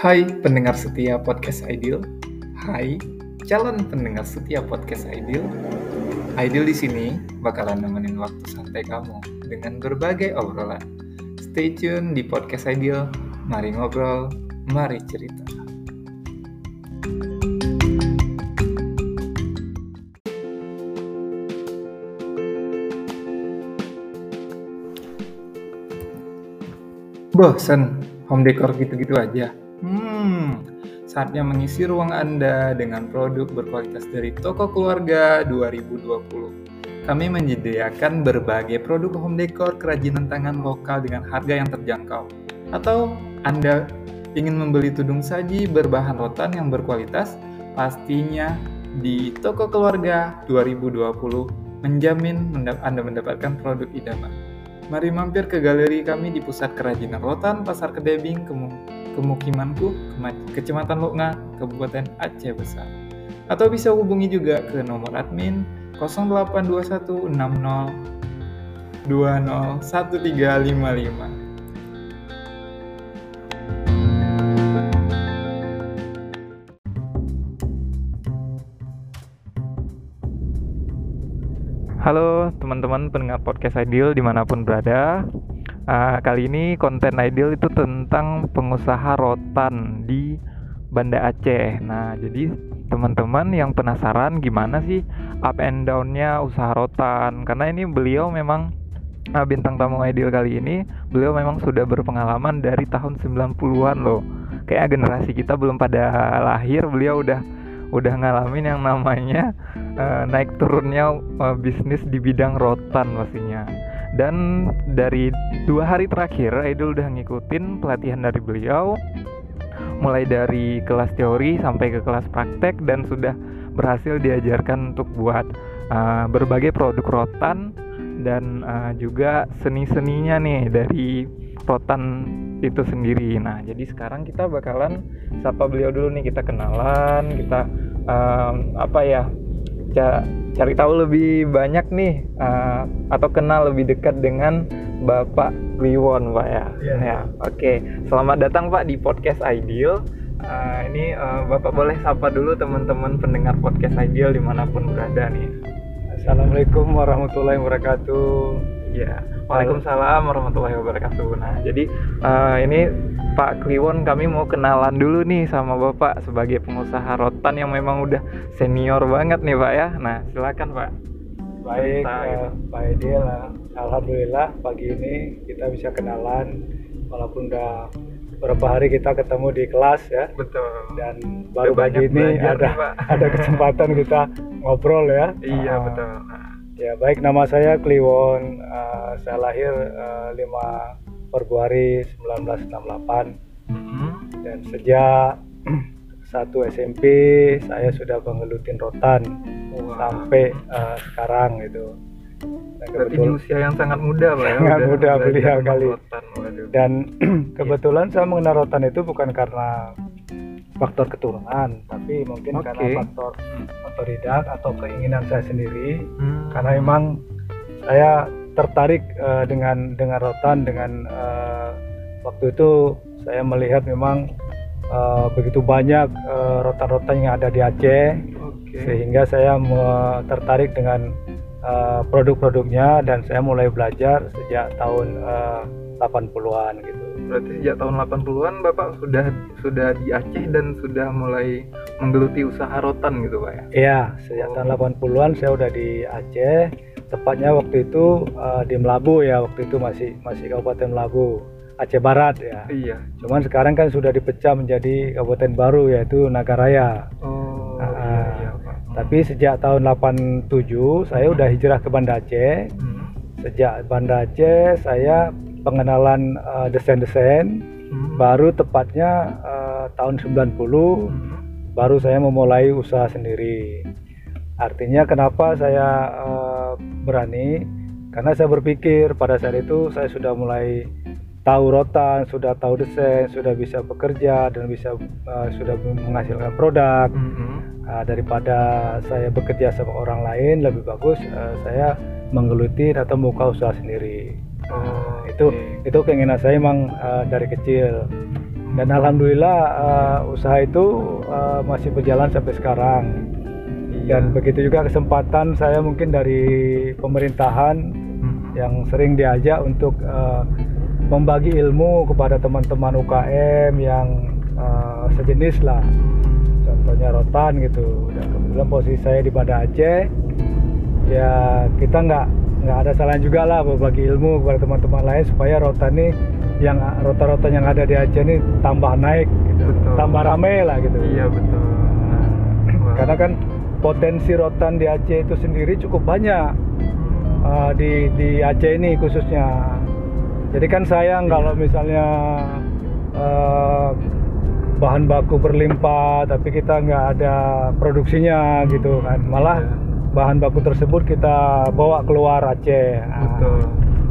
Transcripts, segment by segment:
Hai pendengar setia podcast Ideal. Hai calon pendengar setia podcast Ideal. Ideal di sini bakalan nemenin waktu santai kamu dengan berbagai obrolan. Stay tune di podcast Ideal. Mari ngobrol, mari cerita. Bosen home decor gitu-gitu aja. Saatnya mengisi ruang Anda dengan produk berkualitas dari toko keluarga 2020. Kami menyediakan berbagai produk home decor kerajinan tangan lokal dengan harga yang terjangkau. Atau Anda ingin membeli tudung saji berbahan rotan yang berkualitas, pastinya di toko keluarga 2020 menjamin Anda mendapatkan produk idaman. Mari mampir ke galeri kami di Pusat Kerajinan Rotan, Pasar Kedebing, Kemukimanku, Kecamatan Lokna, Kabupaten Aceh Besar. Atau bisa hubungi juga ke nomor admin 0821 60 20 1355. Halo teman-teman pendengar podcast Ideal di mana pun berada uh, Kali ini konten Ideal itu tentang pengusaha rotan di Banda Aceh. Nah jadi teman-teman yang penasaran gimana sih up and downnya usaha rotan? Karena ini beliau memang uh, bintang tamu Ideal kali ini Beliau memang sudah berpengalaman dari tahun 90-an loh. Kayak generasi kita belum pada lahir beliau udah udah ngalamin yang namanya uh, naik turunnya uh, bisnis di bidang rotan pastinya dan dari dua hari terakhir Idol udah ngikutin pelatihan dari beliau mulai dari kelas teori sampai ke kelas praktek dan sudah berhasil diajarkan untuk buat uh, berbagai produk rotan dan uh, juga seni-seninya nih dari rotan itu sendiri. Nah, jadi sekarang kita bakalan sapa beliau dulu nih, kita kenalan, kita um, apa ya? Ca cari tahu lebih banyak nih uh, atau kenal lebih dekat dengan Bapak Wiwon, Pak ya. Yeah. Ya, oke. Okay. Selamat datang Pak di podcast Ideal. Uh, ini uh, Bapak boleh sapa dulu teman-teman pendengar podcast Ideal di mana pun berada nih. Assalamualaikum warahmatullahi wabarakatuh. Ya, Waalaikumsalam warahmatullahi wabarakatuh. Nah, jadi uh, ini Pak Kliwon kami mau kenalan dulu nih sama Bapak sebagai pengusaha rotan yang memang udah senior banget nih Pak ya. Nah, silakan Pak. Baik, uh, Pak Edil. Alhamdulillah pagi ini kita bisa kenalan walaupun udah beberapa hari kita ketemu di kelas ya. Betul. Dan baru pagi ini ada nih, ada kesempatan kita ngobrol ya. Iya, uh, betul. Nah Ya baik nama saya Kliwon. Uh, saya lahir uh, 5 Februari 1968 mm-hmm. dan sejak satu SMP saya sudah menggelutin rotan wow. sampai uh, sekarang gitu. Dan kebetulan, di usia yang sangat muda pak ya? Sangat muda beliau kali. Rotan, dan kebetulan saya mengenal rotan itu bukan karena faktor keturunan tapi mungkin okay. karena faktor otodidak atau keinginan saya sendiri hmm. karena memang saya tertarik uh, dengan dengan rotan dengan uh, waktu itu saya melihat memang uh, begitu banyak rotan-rotan yang ada di Aceh okay. sehingga saya tertarik dengan uh, produk-produknya dan saya mulai belajar sejak tahun uh, 80-an gitu. Berarti sejak tahun 80-an Bapak sudah sudah di Aceh dan sudah mulai menggeluti usaha rotan gitu Pak ya? Iya, sejak oh. tahun 80-an saya udah di Aceh. Tepatnya waktu itu uh, di Melabu ya, waktu itu masih masih Kabupaten Melabu. Aceh Barat ya. Iya. Cuman sekarang kan sudah dipecah menjadi kabupaten baru yaitu Nagaraya. Oh. Nah, iya, iya, Pak. Tapi sejak tahun 87 saya udah hijrah ke Banda Aceh. Hmm. Sejak Banda Aceh saya pengenalan uh, desain-desain hmm. baru tepatnya uh, tahun 90 hmm. baru saya memulai usaha sendiri. Artinya kenapa saya uh, berani? Karena saya berpikir pada saat itu saya sudah mulai tahu rotan, sudah tahu desain, sudah bisa bekerja dan bisa uh, sudah menghasilkan produk. Mm -hmm. uh, daripada saya bekerja sama orang lain, lebih bagus uh, saya menggeluti atau membuka usaha sendiri. Oh, itu okay. itu keinginan saya emang uh, dari kecil dan alhamdulillah uh, usaha itu uh, masih berjalan sampai sekarang. Dan begitu juga kesempatan saya mungkin dari pemerintahan hmm. yang sering diajak untuk uh, membagi ilmu kepada teman-teman UKM yang uh, sejenis lah contohnya rotan gitu dan kebetulan posisi saya di Banda Aceh ya kita nggak nggak ada salahnya juga lah berbagi ilmu kepada teman-teman lain supaya rotan ini yang rota-rota yang ada di Aceh ini tambah naik gitu. Betul. tambah rame lah gitu iya betul nah, karena kan potensi rotan di Aceh itu sendiri cukup banyak uh, di di Aceh ini khususnya. Jadi kan sayang iya. kalau misalnya uh, bahan baku berlimpah tapi kita nggak ada produksinya gitu kan. Malah iya. bahan baku tersebut kita bawa keluar Aceh. Betul.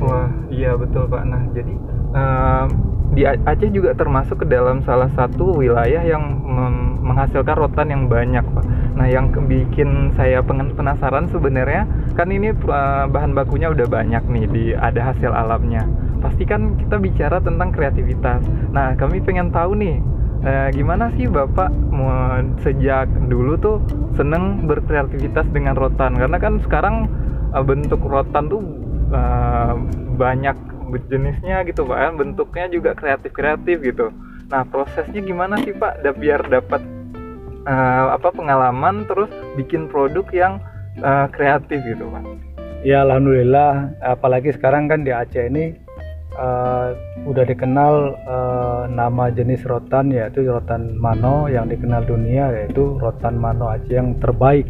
Wah iya betul Pak. Nah jadi uh, di Aceh juga termasuk ke dalam salah satu wilayah yang menghasilkan rotan yang banyak pak. Nah yang bikin saya penasaran sebenarnya kan ini uh, bahan bakunya udah banyak nih di ada hasil alamnya. Pasti kan kita bicara tentang kreativitas. Nah kami pengen tahu nih uh, gimana sih bapak sejak dulu tuh seneng berkreativitas dengan rotan karena kan sekarang uh, bentuk rotan tuh uh, banyak jenisnya gitu pak ya bentuknya juga kreatif kreatif gitu nah prosesnya gimana sih pak da biar dapat uh, apa pengalaman terus bikin produk yang uh, kreatif gitu pak ya alhamdulillah apalagi sekarang kan di Aceh ini uh, udah dikenal uh, nama jenis rotan yaitu rotan mano yang dikenal dunia yaitu rotan mano Aceh yang terbaik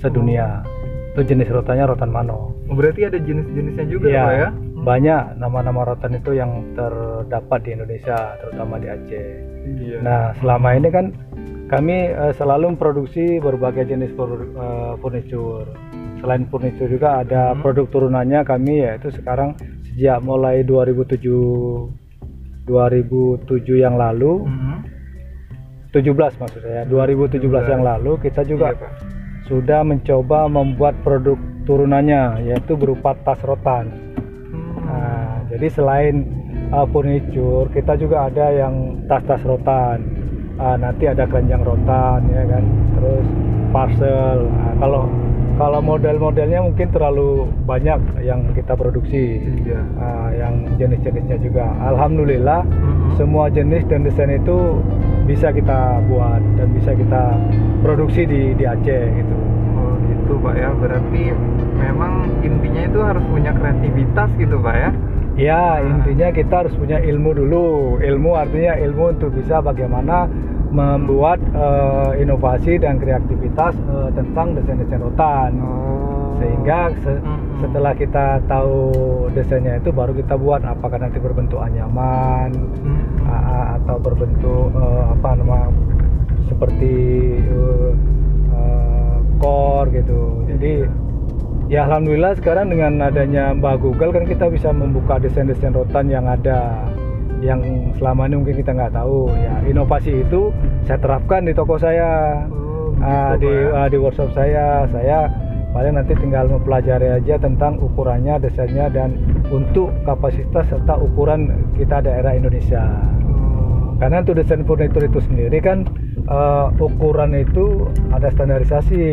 sedunia oh. itu jenis rotannya rotan mano oh, berarti ada jenis-jenisnya juga ya, pak ya banyak nama-nama rotan itu yang terdapat di Indonesia terutama di Aceh. Iya. Nah selama ini kan kami uh, selalu memproduksi berbagai jenis uh, furniture. Selain furniture juga ada hmm. produk turunannya kami yaitu sekarang sejak mulai 2007 2007 yang lalu hmm. 17 maksud saya 2017 yang lalu kita juga iya, sudah mencoba membuat produk turunannya yaitu berupa tas rotan jadi selain uh, furniture kita juga ada yang tas-tas rotan uh, nanti ada keranjang rotan ya kan? Terus parcel. Nah, kalau kalau model-modelnya mungkin terlalu banyak yang kita produksi. Iya. uh, yang jenis-jenisnya juga. Alhamdulillah mm-hmm. semua jenis dan desain itu bisa kita buat dan bisa kita produksi di di Aceh gitu. Oh gitu pak ya. Berarti memang intinya itu harus punya kreativitas gitu pak ya? Ya, intinya kita harus punya ilmu dulu. Ilmu artinya ilmu untuk bisa bagaimana membuat uh, inovasi dan kreativitas uh, tentang desain-desain rotan. Oh. Sehingga se hmm. setelah kita tahu desainnya itu baru kita buat apakah nanti berbentuk anyaman hmm. uh, atau berbentuk uh, apa nama seperti uh, uh, core gitu. Jadi ya alhamdulillah sekarang dengan adanya Mbak Google kan kita bisa membuka desain-desain rotan yang ada yang selama ini mungkin kita nggak tahu. Ya inovasi itu saya terapkan di toko saya. Oh, uh, di uh, di workshop saya. Saya paling nanti tinggal mempelajari aja tentang ukurannya desainnya dan untuk kapasitas serta ukuran kita daerah Indonesia. Oh. karena untuk desain furnitur itu sendiri kan uh, ukuran itu ada standarisasi.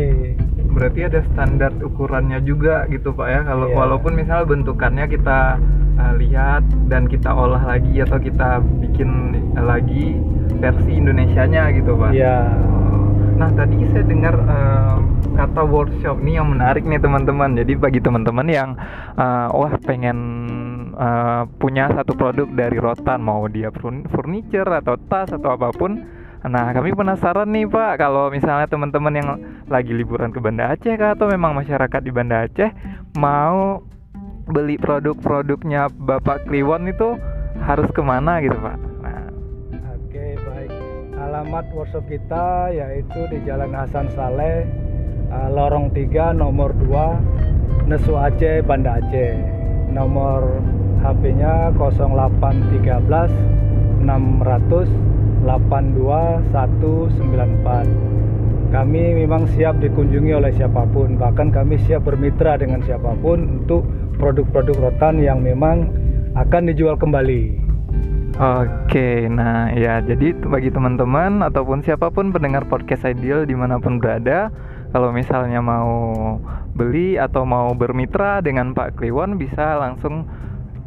Berarti ada standar ukurannya juga gitu pak ya. Kalau yeah. walaupun misal bentukannya kita uh, lihat dan kita olah lagi atau kita bikin lagi versi Indonesianya gitu pak. Iya. Yeah. nah tadi saya dengar uh, kata workshop nih yang menarik nih teman-teman. Jadi bagi teman-teman yang uh, wah pengen uh, punya satu produk dari rotan mau dia furniture atau tas atau apa pun Nah, kami penasaran nih Pak, kalau misalnya teman-teman yang lagi liburan ke Banda Aceh kah, atau memang masyarakat di Banda Aceh mau beli produk-produknya Bapak Kliwon itu harus ke mana gitu Pak? Nah. Oke baik, alamat workshop kita yaitu di Jalan Hasan Saleh, uh, Lorong 3 nomor 2, Nesu Aceh, Banda Aceh. Nomor HP-nya 0813 600 82194 kami memang siap dikunjungi oleh siapa pun bahkan kami siap bermitra dengan siapa pun untuk produk-produk rotan yang memang akan dijual kembali Oke, nah ya jadi bagi teman-teman ataupun siapa pun pendengar podcast Ideal di mana pun berada, kalau misalnya mau beli atau mau bermitra dengan Pak Kliwon bisa langsung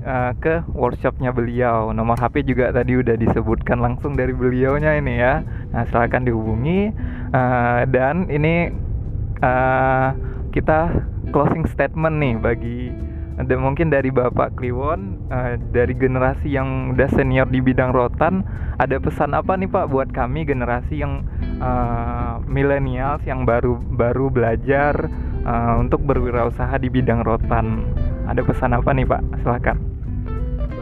uh, ke workshopnya beliau. Nomor HP juga tadi udah disebutkan langsung dari beliaunya ini ya. Nah silahkan dihubungi uh, dan ini uh, kita closing statement nih bagi ada mungkin dari Bapak Kliwon uh, dari generasi yang udah senior di bidang rotan ada pesan apa nih Pak buat kami generasi yang uh, milenials yang baru baru belajar uh, untuk berwirausaha di bidang rotan? Ada pesan apa nih Pak? Silahkan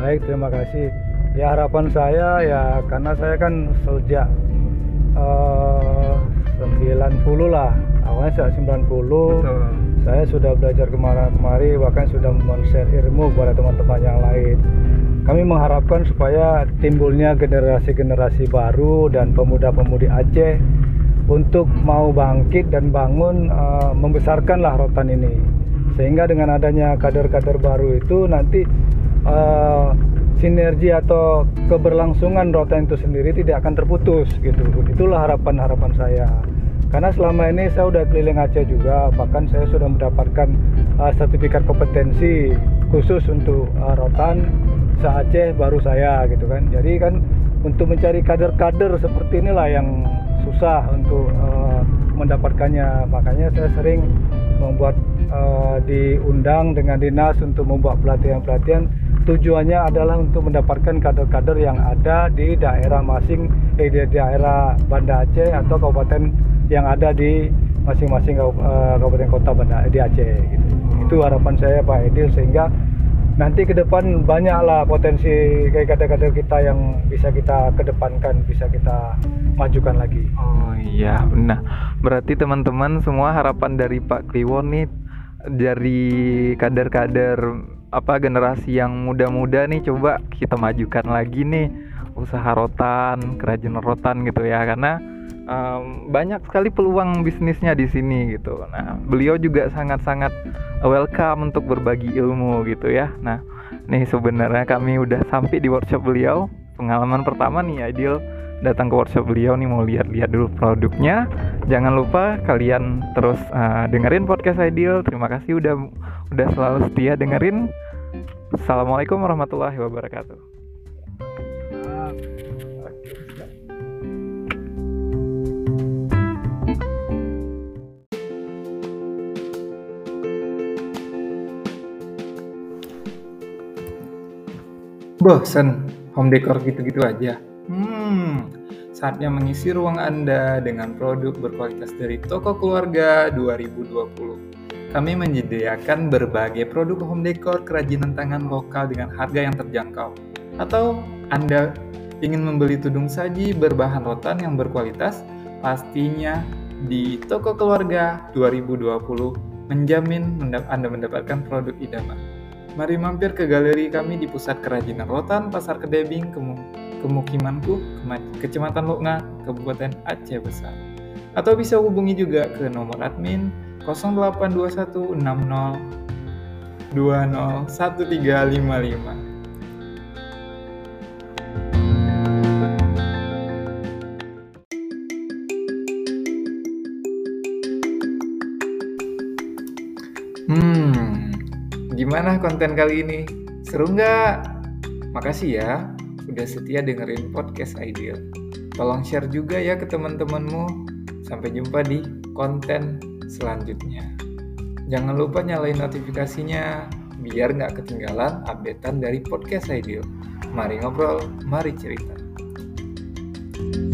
baik terima kasih. Ya harapan saya ya karena saya kan sejak uh, 90 lah. Awalnya sejak 90 Betul. Saya sudah belajar ke mana-kemari bahkan sudah men-share ilmu kepada teman-teman yang lain. Kami mengharapkan supaya timbulnya generasi-generasi baru dan pemuda-pemudi Aceh untuk mau bangkit dan bangun uh, membesarkanlah rotan ini. Sehingga dengan adanya kader-kader baru itu nanti uh, sinergi atau keberlangsungan rotan itu sendiri tidak akan terputus gitu. Itulah harapan-harapan saya karena selama ini saya sudah keliling Aceh juga bahkan saya sudah mendapatkan uh, sertifikat kompetensi khusus untuk uh, rotan se Aceh baru saya gitu kan. Jadi kan untuk mencari kader-kader seperti inilah yang susah untuk uh, mendapatkannya. Makanya saya sering membuat uh, diundang dengan dinas untuk membuat pelatihan-pelatihan. Tujuannya adalah untuk mendapatkan kader-kader yang ada di daerah masing eh, di daerah Banda Aceh atau kabupaten yang ada di masing-masing uh, kabupaten kota Banda di Aceh gitu. Hmm. Itu harapan saya Pak Edil sehingga nanti ke depan banyaklah potensi kayak kader-kader kita yang bisa kita kedepankan, bisa kita majukan lagi. Oh iya, nah berarti teman-teman semua harapan dari Pak Kliwon nih dari kader-kader apa generasi yang muda-muda nih coba kita majukan lagi nih usaha rotan, kerajinan rotan gitu ya karena um, banyak sekali peluang bisnisnya di sini gitu. Nah, beliau juga sangat-sangat welcome untuk berbagi ilmu gitu ya. Nah, nih sebenarnya kami udah sampai di workshop beliau. Pengalaman pertama nih Ideal datang ke workshop beliau nih mau lihat-lihat dulu produknya. Jangan lupa kalian terus uh, dengerin podcast Ideal. Terima kasih udah udah selalu setia dengerin. Assalamualaikum warahmatullahi wabarakatuh. Bosen home decor gitu-gitu aja? Hmm, saatnya mengisi ruang Anda dengan produk berkualitas dari toko keluarga 2020. Kami menyediakan berbagai produk home decor kerajinan tangan lokal dengan harga yang terjangkau. Atau Anda ingin membeli tudung saji berbahan rotan yang berkualitas? Pastinya di toko keluarga 2020 menjamin Anda mendapatkan produk idaman. Mari mampir ke galeri kami di Pusat Kerajinan Rotan, Pasar Kedebing, Kemukimanku, Kecamatan Loknga, Kabupaten Aceh Besar. Atau bisa hubungi juga ke nomor admin 0821 60 20 1355. Gimana konten kali ini? Seru nggak? Makasih ya udah setia dengerin podcast Ideal. Tolong share juga ya ke teman-temanmu. Sampai jumpa di konten selanjutnya. Jangan lupa nyalain notifikasinya biar nggak ketinggalan updatean dari podcast Ideal. Mari ngobrol, mari cerita. thank you